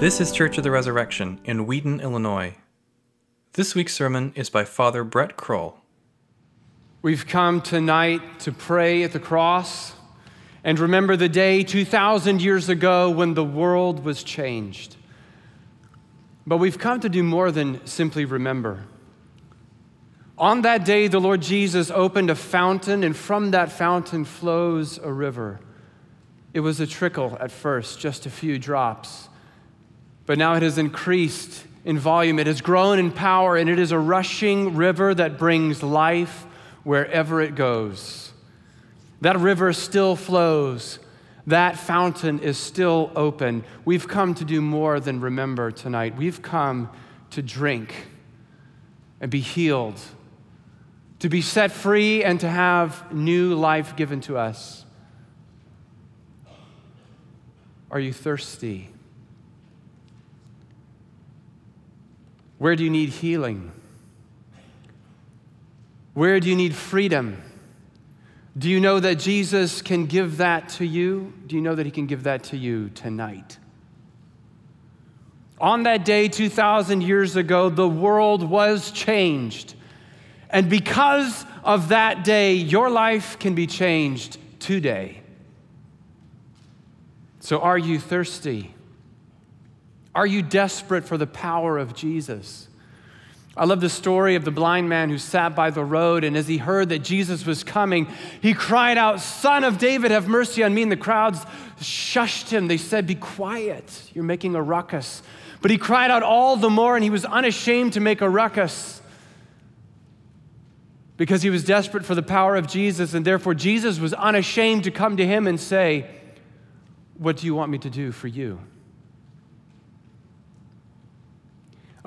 This is Church of the Resurrection in Wheaton, Illinois. This week's sermon is by Father Brett Kroll. We've come tonight to pray at the cross and remember the day 2,000 years ago when the world was changed. But we've come to do more than simply remember. On that day, the Lord Jesus opened a fountain, and from that fountain flows a river. It was a trickle at first, just a few drops. But now it has increased in volume, it has grown in power, and it is a rushing river that brings life wherever it goes. That river still flows. That fountain is still open. We've come to do more than remember tonight. We've come to drink and be healed, to be set free, and to have new life given to us. Are you thirsty? Where do you need healing? Where do you need freedom? Do you know that Jesus can give that to you? Do you know that He can give that to you tonight? On that day, 2,000 years ago, the world was changed. And because of that day, your life can be changed today. So, are you thirsty? Are you desperate for the power of Jesus? I love the story of the blind man who sat by the road, and as he heard that Jesus was coming, he cried out, Son of David, have mercy on me. And the crowds shushed him. They said, Be quiet, you're making a ruckus. But he cried out all the more, and he was unashamed to make a ruckus because he was desperate for the power of Jesus, and therefore Jesus was unashamed to come to him and say, What do you want me to do for you?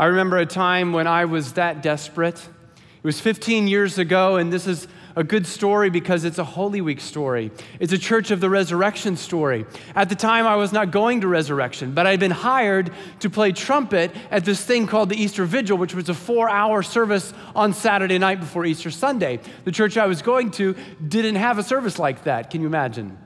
I remember a time when I was that desperate. It was 15 years ago, and this is a good story because it's a Holy Week story. It's a Church of the Resurrection story. At the time, I was not going to Resurrection, but I'd been hired to play trumpet at this thing called the Easter Vigil, which was a four hour service on Saturday night before Easter Sunday. The church I was going to didn't have a service like that. Can you imagine?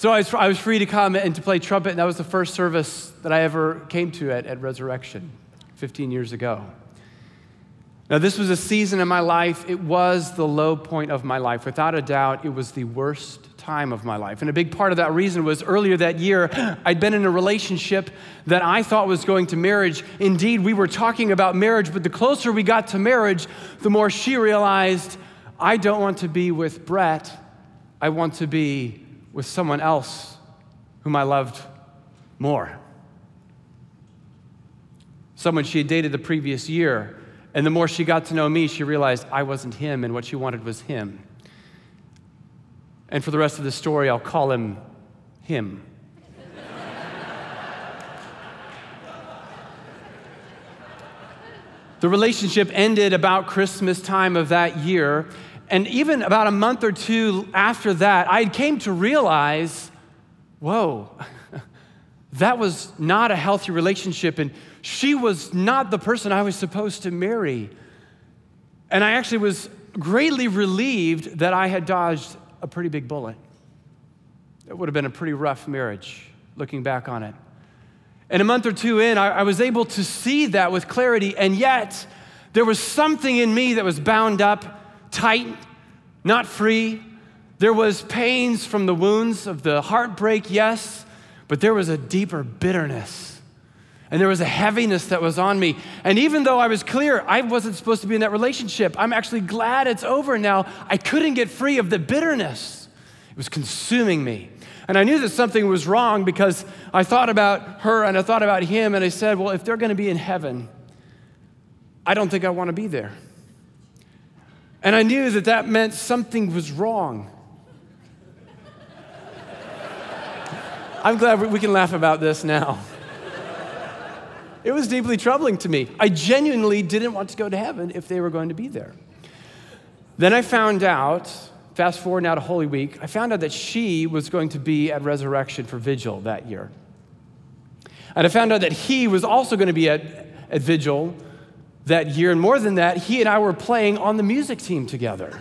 So I was, I was free to come and to play trumpet, and that was the first service that I ever came to at, at Resurrection 15 years ago. Now, this was a season in my life, it was the low point of my life. Without a doubt, it was the worst time of my life. And a big part of that reason was earlier that year, I'd been in a relationship that I thought was going to marriage. Indeed, we were talking about marriage, but the closer we got to marriage, the more she realized, I don't want to be with Brett, I want to be with someone else whom I loved more. Someone she had dated the previous year. And the more she got to know me, she realized I wasn't him and what she wanted was him. And for the rest of the story, I'll call him him. the relationship ended about Christmas time of that year, and even about a month or two after that, I came to realize whoa, that was not a healthy relationship. And she was not the person I was supposed to marry. And I actually was greatly relieved that I had dodged a pretty big bullet. It would have been a pretty rough marriage, looking back on it. And a month or two in, I, I was able to see that with clarity, and yet there was something in me that was bound up tight, not free. There was pains from the wounds of the heartbreak, yes, but there was a deeper bitterness. And there was a heaviness that was on me. And even though I was clear I wasn't supposed to be in that relationship, I'm actually glad it's over now. I couldn't get free of the bitterness. It was consuming me. And I knew that something was wrong because I thought about her and I thought about him, and I said, Well, if they're going to be in heaven, I don't think I want to be there. And I knew that that meant something was wrong. I'm glad we can laugh about this now. It was deeply troubling to me. I genuinely didn't want to go to heaven if they were going to be there. Then I found out, fast forward now to Holy Week, I found out that she was going to be at Resurrection for Vigil that year. And I found out that he was also going to be at, at Vigil that year. And more than that, he and I were playing on the music team together.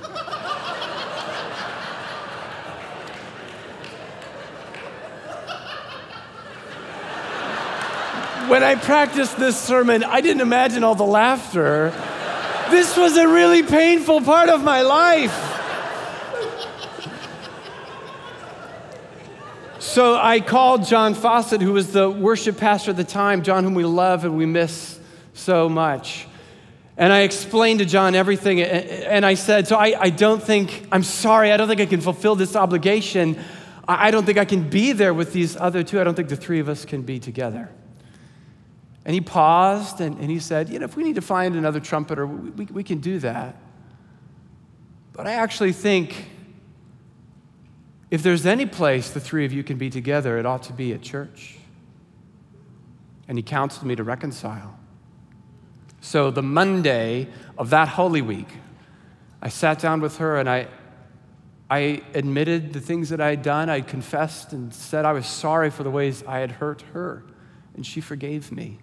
when I practiced this sermon, I didn't imagine all the laughter. This was a really painful part of my life. So I called John Fawcett, who was the worship pastor at the time, John, whom we love and we miss so much. And I explained to John everything, and I said, So I, I don't think, I'm sorry, I don't think I can fulfill this obligation. I don't think I can be there with these other two. I don't think the three of us can be together. And he paused and, and he said, You know, if we need to find another trumpeter, we, we, we can do that. But I actually think if there's any place the three of you can be together, it ought to be at church. And he counseled me to reconcile. So the Monday of that Holy Week, I sat down with her and I, I admitted the things that I had done. I confessed and said I was sorry for the ways I had hurt her. And she forgave me.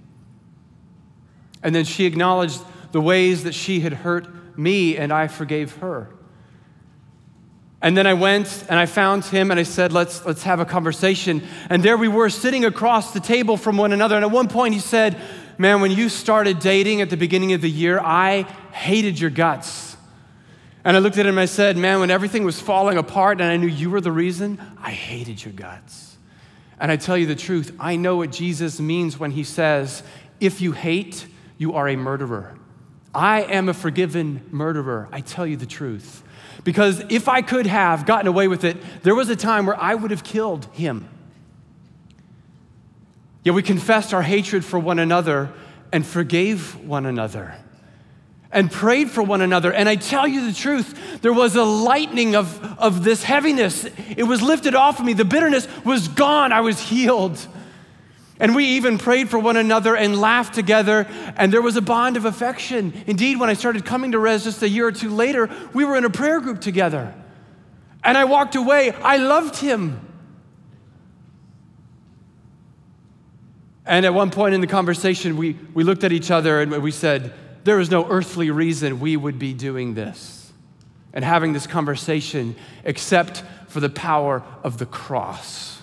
And then she acknowledged the ways that she had hurt me, and I forgave her. And then I went and I found him and I said, let's, let's have a conversation. And there we were sitting across the table from one another. And at one point he said, Man, when you started dating at the beginning of the year, I hated your guts. And I looked at him and I said, Man, when everything was falling apart and I knew you were the reason, I hated your guts. And I tell you the truth, I know what Jesus means when he says, If you hate, you are a murderer. I am a forgiven murderer. I tell you the truth. Because if I could have gotten away with it, there was a time where I would have killed him. Yet we confessed our hatred for one another and forgave one another and prayed for one another. And I tell you the truth, there was a lightening of, of this heaviness. It was lifted off of me. The bitterness was gone. I was healed. And we even prayed for one another and laughed together, and there was a bond of affection. Indeed, when I started coming to Res just a year or two later, we were in a prayer group together. And I walked away. I loved him. And at one point in the conversation, we, we looked at each other and we said, There is no earthly reason we would be doing this and having this conversation except for the power of the cross.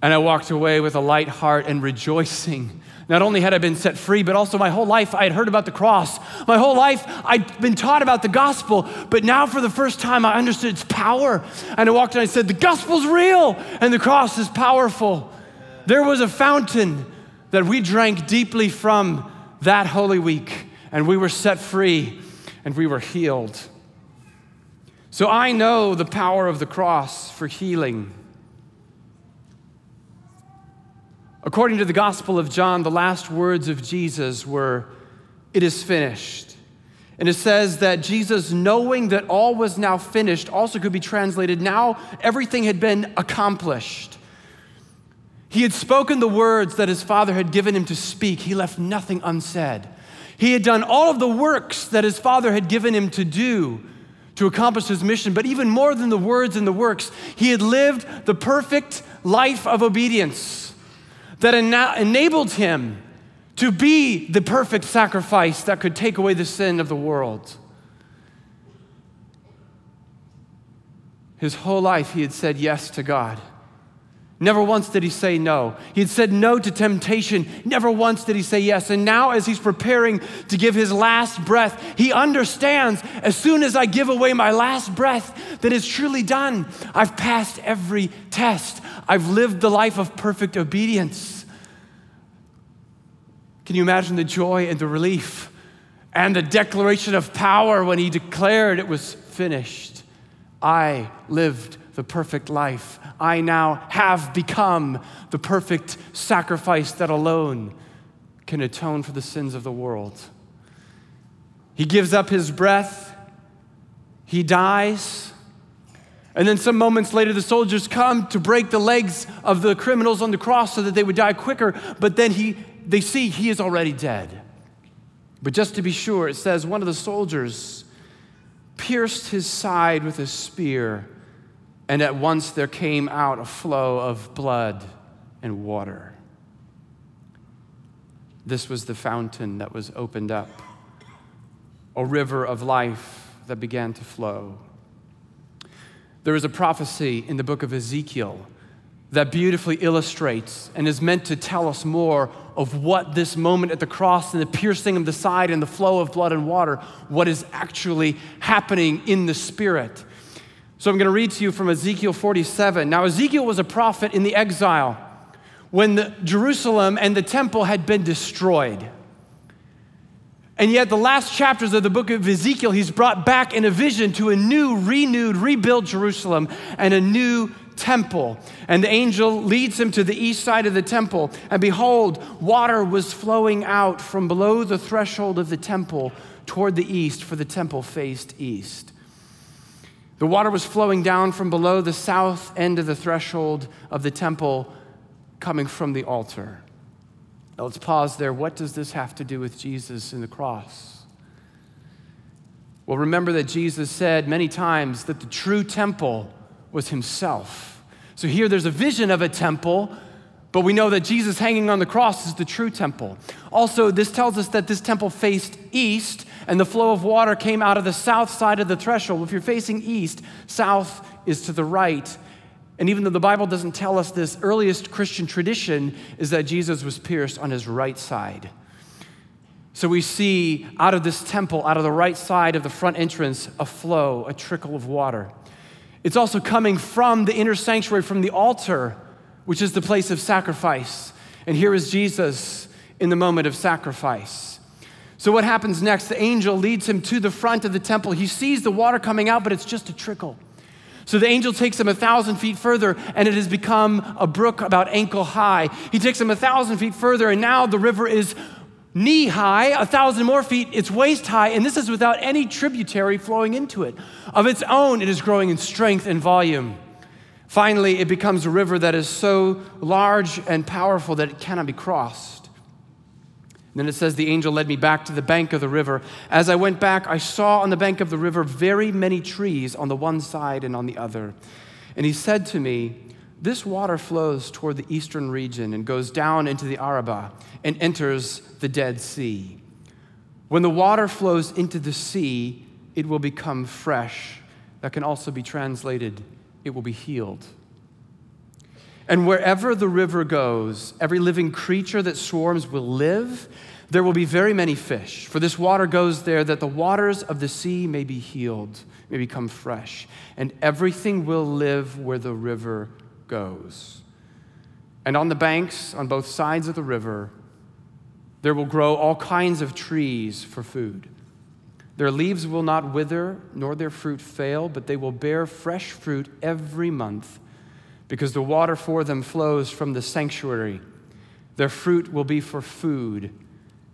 And I walked away with a light heart and rejoicing not only had I been set free, but also my whole life I had heard about the cross. My whole life I'd been taught about the gospel, but now for the first time I understood its power. And I walked and I said, The gospel's real and the cross is powerful. There was a fountain that we drank deeply from that Holy Week, and we were set free and we were healed. So I know the power of the cross for healing. According to the Gospel of John, the last words of Jesus were, It is finished. And it says that Jesus, knowing that all was now finished, also could be translated, now everything had been accomplished. He had spoken the words that his Father had given him to speak, he left nothing unsaid. He had done all of the works that his Father had given him to do to accomplish his mission, but even more than the words and the works, he had lived the perfect life of obedience that ena- enabled him to be the perfect sacrifice that could take away the sin of the world. His whole life, he had said yes to God. Never once did he say no. He had said no to temptation. Never once did he say yes. And now, as he's preparing to give his last breath, he understands as soon as I give away my last breath that it's truly done. I've passed every test, I've lived the life of perfect obedience. Can you imagine the joy and the relief and the declaration of power when he declared it was finished? I lived the perfect life. I now have become the perfect sacrifice that alone can atone for the sins of the world. He gives up his breath, he dies. And then some moments later, the soldiers come to break the legs of the criminals on the cross so that they would die quicker. But then he, they see he is already dead. But just to be sure, it says one of the soldiers pierced his side with a spear and at once there came out a flow of blood and water. This was the fountain that was opened up, a river of life that began to flow. There is a prophecy in the book of Ezekiel that beautifully illustrates and is meant to tell us more of what this moment at the cross and the piercing of the side and the flow of blood and water, what is actually happening in the Spirit. So I'm going to read to you from Ezekiel 47. Now, Ezekiel was a prophet in the exile when the, Jerusalem and the temple had been destroyed. And yet, the last chapters of the book of Ezekiel, he's brought back in a vision to a new, renewed, rebuilt Jerusalem and a new temple. And the angel leads him to the east side of the temple. And behold, water was flowing out from below the threshold of the temple toward the east, for the temple faced east. The water was flowing down from below the south end of the threshold of the temple, coming from the altar. Now let's pause there. What does this have to do with Jesus and the cross? Well, remember that Jesus said many times that the true temple was himself. So here there's a vision of a temple, but we know that Jesus hanging on the cross is the true temple. Also, this tells us that this temple faced east and the flow of water came out of the south side of the threshold. If you're facing east, south is to the right. And even though the Bible doesn't tell us this, earliest Christian tradition is that Jesus was pierced on his right side. So we see out of this temple, out of the right side of the front entrance, a flow, a trickle of water. It's also coming from the inner sanctuary, from the altar, which is the place of sacrifice. And here is Jesus in the moment of sacrifice. So, what happens next? The angel leads him to the front of the temple. He sees the water coming out, but it's just a trickle. So the angel takes him a thousand feet further, and it has become a brook about ankle high. He takes him a thousand feet further, and now the river is knee high, a thousand more feet, it's waist high, and this is without any tributary flowing into it. Of its own, it is growing in strength and volume. Finally, it becomes a river that is so large and powerful that it cannot be crossed. Then it says, The angel led me back to the bank of the river. As I went back, I saw on the bank of the river very many trees on the one side and on the other. And he said to me, This water flows toward the eastern region and goes down into the Arabah and enters the Dead Sea. When the water flows into the sea, it will become fresh. That can also be translated, it will be healed. And wherever the river goes, every living creature that swarms will live. There will be very many fish, for this water goes there that the waters of the sea may be healed, may become fresh, and everything will live where the river goes. And on the banks, on both sides of the river, there will grow all kinds of trees for food. Their leaves will not wither, nor their fruit fail, but they will bear fresh fruit every month because the water for them flows from the sanctuary. Their fruit will be for food,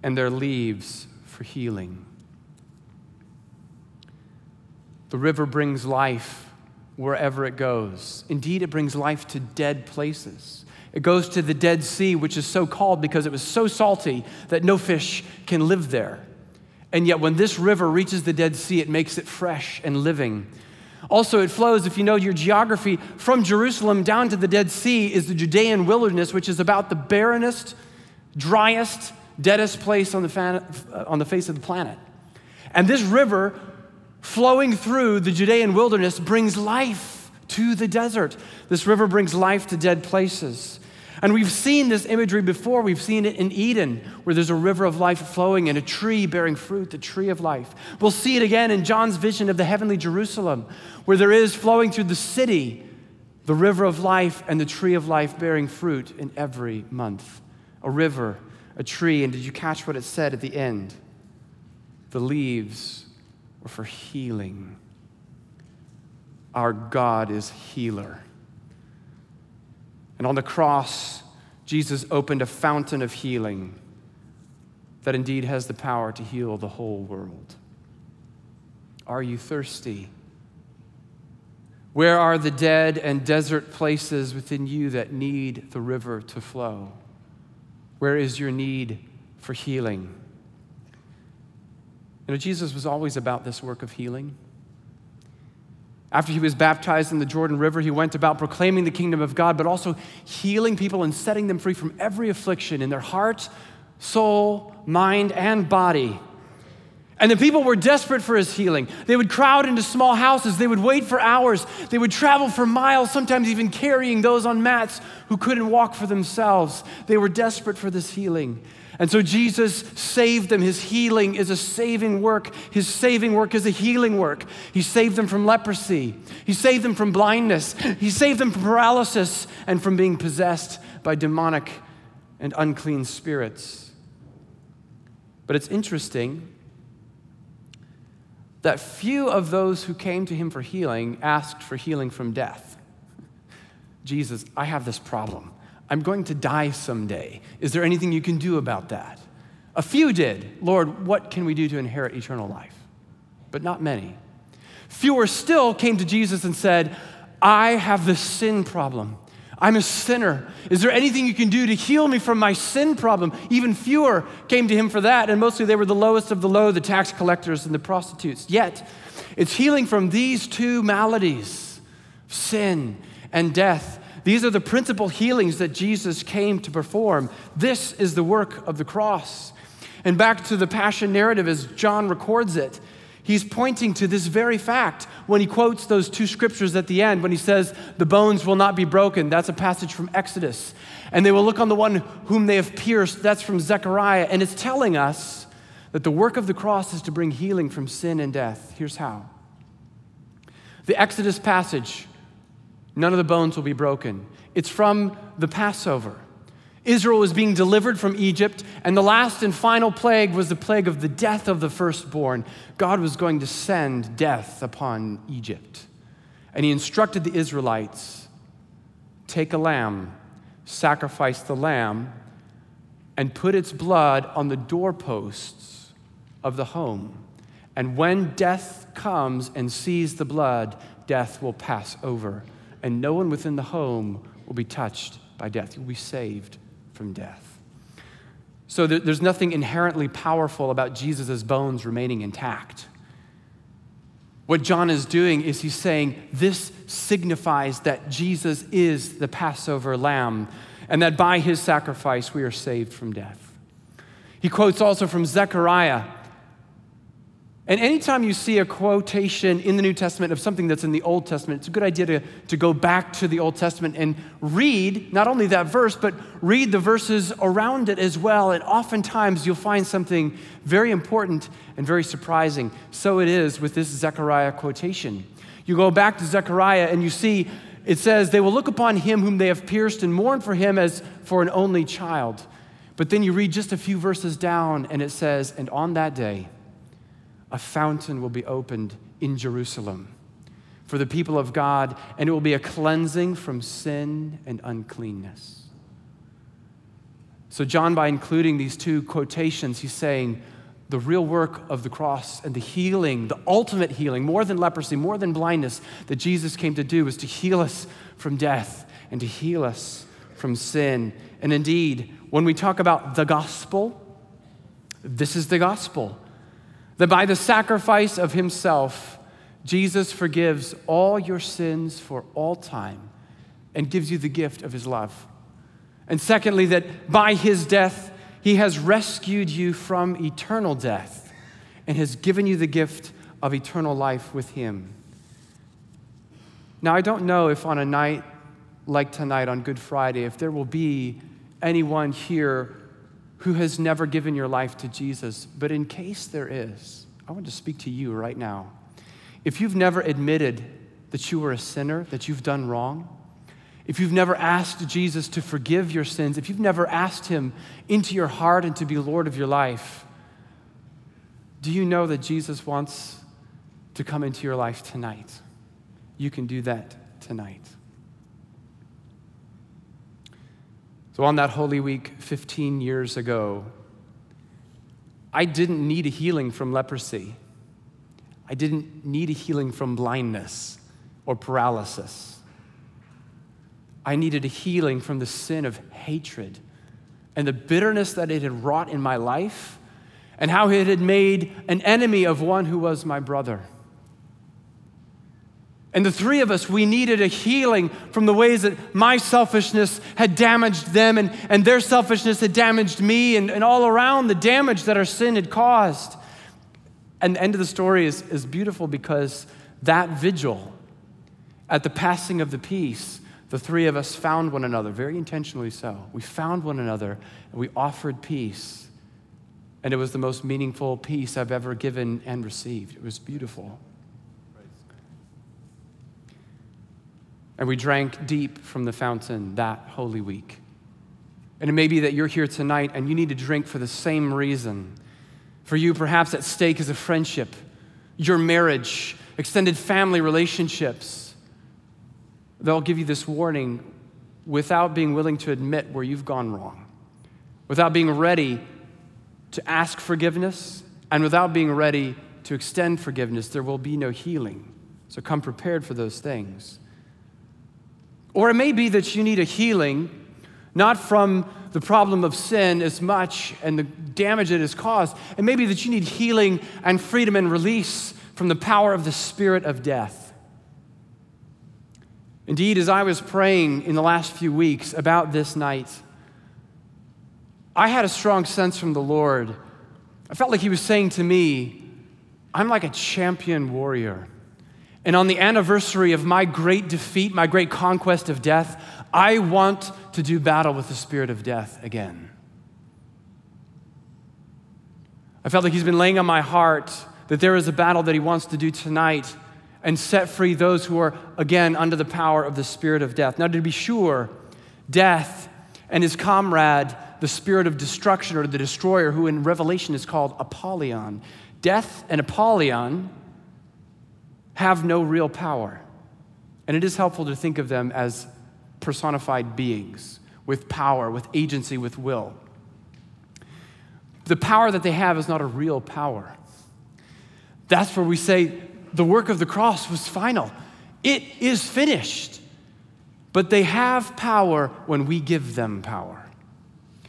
and their leaves for healing. The river brings life wherever it goes. Indeed, it brings life to dead places. It goes to the Dead Sea, which is so called because it was so salty that no fish can live there. And yet, when this river reaches the Dead Sea, it makes it fresh and living. Also, it flows, if you know your geography, from Jerusalem down to the Dead Sea is the Judean wilderness, which is about the barrenest, driest, deadest place on the, on the face of the planet. And this river flowing through the Judean wilderness brings life to the desert. This river brings life to dead places. And we've seen this imagery before. We've seen it in Eden, where there's a river of life flowing and a tree bearing fruit, the tree of life. We'll see it again in John's vision of the heavenly Jerusalem, where there is flowing through the city the river of life and the tree of life bearing fruit in every month. A river, a tree, and did you catch what it said at the end? The leaves were for healing. Our God is healer. And on the cross, Jesus opened a fountain of healing that indeed has the power to heal the whole world. Are you thirsty? Where are the dead and desert places within you that need the river to flow? Where is your need for healing? You know, Jesus was always about this work of healing. After he was baptized in the Jordan River, he went about proclaiming the kingdom of God, but also healing people and setting them free from every affliction in their heart, soul, mind, and body. And the people were desperate for his healing. They would crowd into small houses. They would wait for hours. They would travel for miles, sometimes even carrying those on mats who couldn't walk for themselves. They were desperate for this healing. And so Jesus saved them. His healing is a saving work. His saving work is a healing work. He saved them from leprosy. He saved them from blindness. He saved them from paralysis and from being possessed by demonic and unclean spirits. But it's interesting that few of those who came to him for healing asked for healing from death. Jesus, I have this problem. I'm going to die someday. Is there anything you can do about that? A few did. Lord, what can we do to inherit eternal life? But not many. Fewer still came to Jesus and said, I have this sin problem. I'm a sinner. Is there anything you can do to heal me from my sin problem? Even fewer came to him for that, and mostly they were the lowest of the low, the tax collectors and the prostitutes. Yet, it's healing from these two maladies sin and death. These are the principal healings that Jesus came to perform. This is the work of the cross. And back to the passion narrative as John records it. He's pointing to this very fact when he quotes those two scriptures at the end, when he says, The bones will not be broken. That's a passage from Exodus. And they will look on the one whom they have pierced. That's from Zechariah. And it's telling us that the work of the cross is to bring healing from sin and death. Here's how the Exodus passage, none of the bones will be broken. It's from the Passover. Israel was being delivered from Egypt, and the last and final plague was the plague of the death of the firstborn. God was going to send death upon Egypt. And he instructed the Israelites take a lamb, sacrifice the lamb, and put its blood on the doorposts of the home. And when death comes and sees the blood, death will pass over, and no one within the home will be touched by death. You'll be saved from death. So there's nothing inherently powerful about Jesus' bones remaining intact. What John is doing is he's saying this signifies that Jesus is the Passover lamb and that by his sacrifice we are saved from death. He quotes also from Zechariah and anytime you see a quotation in the New Testament of something that's in the Old Testament, it's a good idea to, to go back to the Old Testament and read not only that verse, but read the verses around it as well. And oftentimes you'll find something very important and very surprising. So it is with this Zechariah quotation. You go back to Zechariah and you see it says, They will look upon him whom they have pierced and mourn for him as for an only child. But then you read just a few verses down and it says, And on that day, a fountain will be opened in Jerusalem for the people of God, and it will be a cleansing from sin and uncleanness. So, John, by including these two quotations, he's saying the real work of the cross and the healing, the ultimate healing, more than leprosy, more than blindness, that Jesus came to do was to heal us from death and to heal us from sin. And indeed, when we talk about the gospel, this is the gospel that by the sacrifice of himself, Jesus forgives all your sins for all time and gives you the gift of his love. And secondly, that by his death, he has rescued you from eternal death and has given you the gift of eternal life with him. Now, I don't know if on a night like tonight on Good Friday, if there will be anyone here who has never given your life to Jesus. But in case there is, I want to speak to you right now. If you've never admitted that you were a sinner, that you've done wrong, if you've never asked Jesus to forgive your sins, if you've never asked Him into your heart and to be Lord of your life, do you know that Jesus wants to come into your life tonight? You can do that tonight. So, on that Holy Week 15 years ago, I didn't need a healing from leprosy. I didn't need a healing from blindness or paralysis. I needed a healing from the sin of hatred and the bitterness that it had wrought in my life and how it had made an enemy of one who was my brother. And the three of us, we needed a healing from the ways that my selfishness had damaged them and, and their selfishness had damaged me and, and all around the damage that our sin had caused. And the end of the story is, is beautiful because that vigil, at the passing of the peace, the three of us found one another, very intentionally so. We found one another and we offered peace. And it was the most meaningful peace I've ever given and received. It was beautiful. And we drank deep from the fountain that Holy Week. And it may be that you're here tonight and you need to drink for the same reason. For you, perhaps at stake is a friendship, your marriage, extended family relationships. They'll give you this warning without being willing to admit where you've gone wrong, without being ready to ask forgiveness, and without being ready to extend forgiveness, there will be no healing. So come prepared for those things. Or it may be that you need a healing, not from the problem of sin as much and the damage it has caused. It may be that you need healing and freedom and release from the power of the spirit of death. Indeed, as I was praying in the last few weeks about this night, I had a strong sense from the Lord. I felt like He was saying to me, I'm like a champion warrior. And on the anniversary of my great defeat, my great conquest of death, I want to do battle with the spirit of death again. I felt like He's been laying on my heart that there is a battle that He wants to do tonight and set free those who are, again, under the power of the spirit of death. Now, to be sure, death and his comrade, the spirit of destruction or the destroyer, who in Revelation is called Apollyon, death and Apollyon have no real power. And it is helpful to think of them as personified beings with power, with agency, with will. The power that they have is not a real power. That's where we say the work of the cross was final. It is finished. But they have power when we give them power.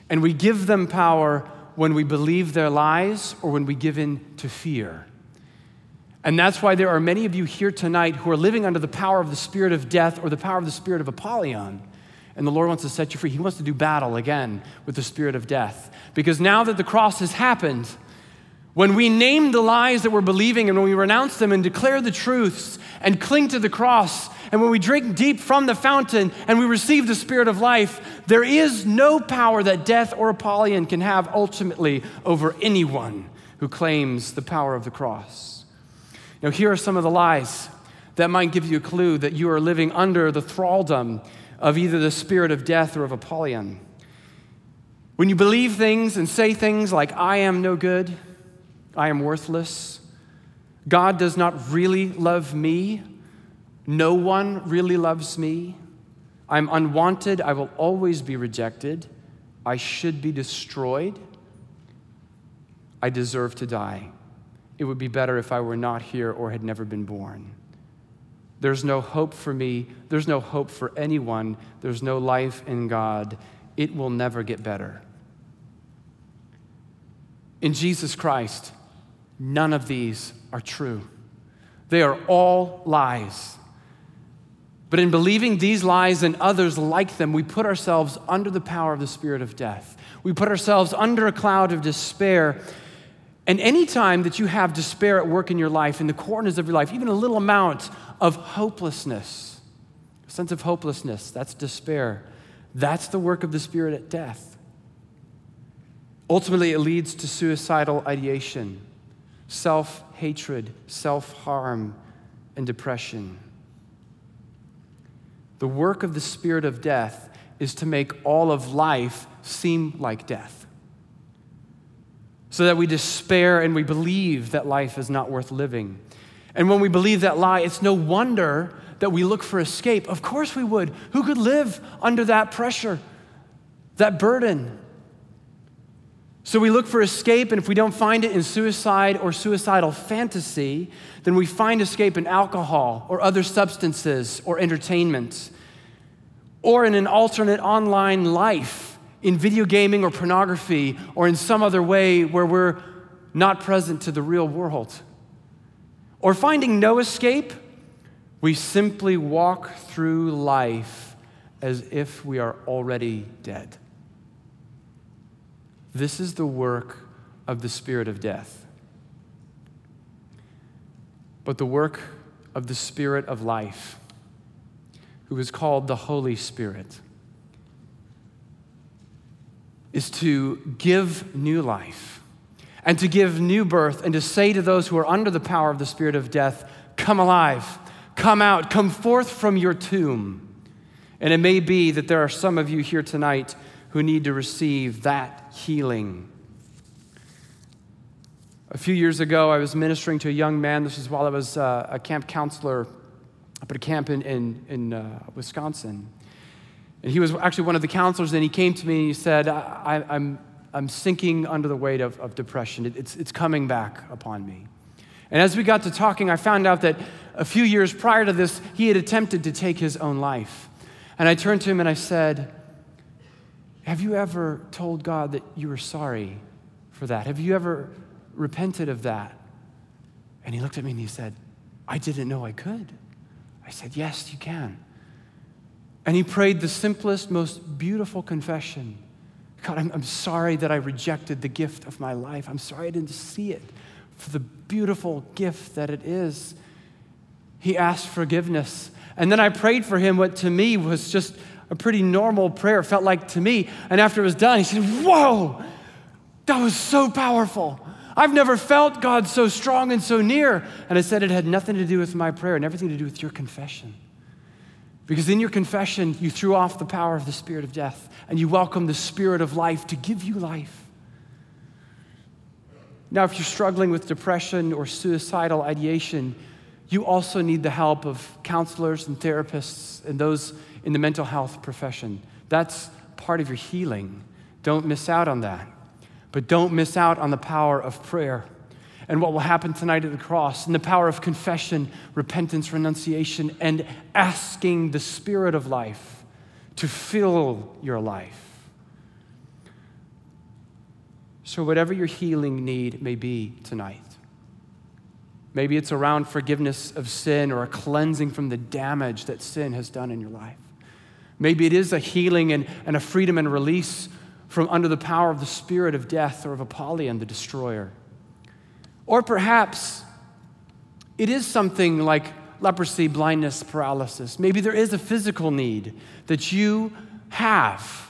And we give them power when we believe their lies or when we give in to fear. And that's why there are many of you here tonight who are living under the power of the spirit of death or the power of the spirit of Apollyon. And the Lord wants to set you free. He wants to do battle again with the spirit of death. Because now that the cross has happened, when we name the lies that we're believing and when we renounce them and declare the truths and cling to the cross, and when we drink deep from the fountain and we receive the spirit of life, there is no power that death or Apollyon can have ultimately over anyone who claims the power of the cross. Now, here are some of the lies that might give you a clue that you are living under the thraldom of either the spirit of death or of Apollyon. When you believe things and say things like, I am no good, I am worthless, God does not really love me, no one really loves me, I'm unwanted, I will always be rejected, I should be destroyed, I deserve to die it would be better if I were not here or had never been born. There's no hope for me. There's no hope for anyone. There's no life in God. It will never get better. In Jesus Christ, none of these are true. They are all lies. But in believing these lies and others like them, we put ourselves under the power of the spirit of death. We put ourselves under a cloud of despair and any time that you have despair at work in your life, in the corners of your life, even a little amount of hopelessness, a sense of hopelessness, that's despair. That's the work of the Spirit at death. Ultimately, it leads to suicidal ideation, self hatred, self harm, and depression. The work of the Spirit of death is to make all of life seem like death so that we despair and we believe that life is not worth living. And when we believe that lie, it's no wonder that we look for escape. Of course we would. Who could live under that pressure, that burden? So we look for escape, and if we don't find it in suicide or suicidal fantasy, then we find escape in alcohol or other substances or entertainment or in an alternate online life in video gaming or pornography or in some other way where we're not present to the real world. Or finding no escape, we simply walk through life as if we are already dead. This is the work of the spirit of death. but the work of the Spirit of life, who is called the Holy Spirit, is to give new life and to give new birth and to say to those who are under the power of the spirit of death, Come alive, come out, come forth from your tomb. And it may be that there are some of you here tonight who need to receive that healing. A few years ago, I was ministering to a young man. This was while I was uh, a camp counselor up at a camp in, in, in uh, Wisconsin. And he was actually one of the counselors, and he came to me and he said, I, am I'm, I'm sinking under the weight of, of depression. It, it's, it's coming back upon me. And as we got to talking, I found out that a few years prior to this, he had attempted to take his own life. And I turned to him and I said, Have you ever told God that you were sorry for that? Have you ever repented of that? And he looked at me and he said, I didn't know I could. I said, Yes, you can. And he prayed the simplest, most beautiful confession God, I'm, I'm sorry that I rejected the gift of my life. I'm sorry I didn't see it for the beautiful gift that it is. He asked forgiveness. And then I prayed for him what to me was just a pretty normal prayer, felt like to me. And after it was done, he said, Whoa, that was so powerful. I've never felt God so strong and so near. And I said it had nothing to do with my prayer and everything to do with your confession. Because in your confession, you threw off the power of the spirit of death and you welcome the spirit of life to give you life. Now, if you're struggling with depression or suicidal ideation, you also need the help of counselors and therapists and those in the mental health profession. That's part of your healing. Don't miss out on that. But don't miss out on the power of prayer and what will happen tonight at the cross, and the power of confession, repentance, renunciation, and asking the Spirit of life to fill your life. So, whatever your healing need may be tonight, maybe it's around forgiveness of sin or a cleansing from the damage that sin has done in your life. Maybe it is a healing and, and a freedom and release from under the power of the spirit of death or of Apollyon, the destroyer. Or perhaps it is something like leprosy, blindness, paralysis. Maybe there is a physical need that you have,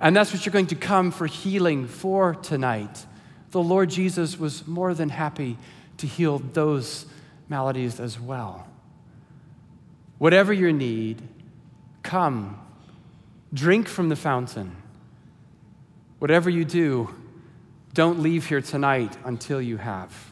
and that's what you're going to come for healing for tonight. The Lord Jesus was more than happy to heal those maladies as well. Whatever your need, come, drink from the fountain. Whatever you do, don't leave here tonight until you have.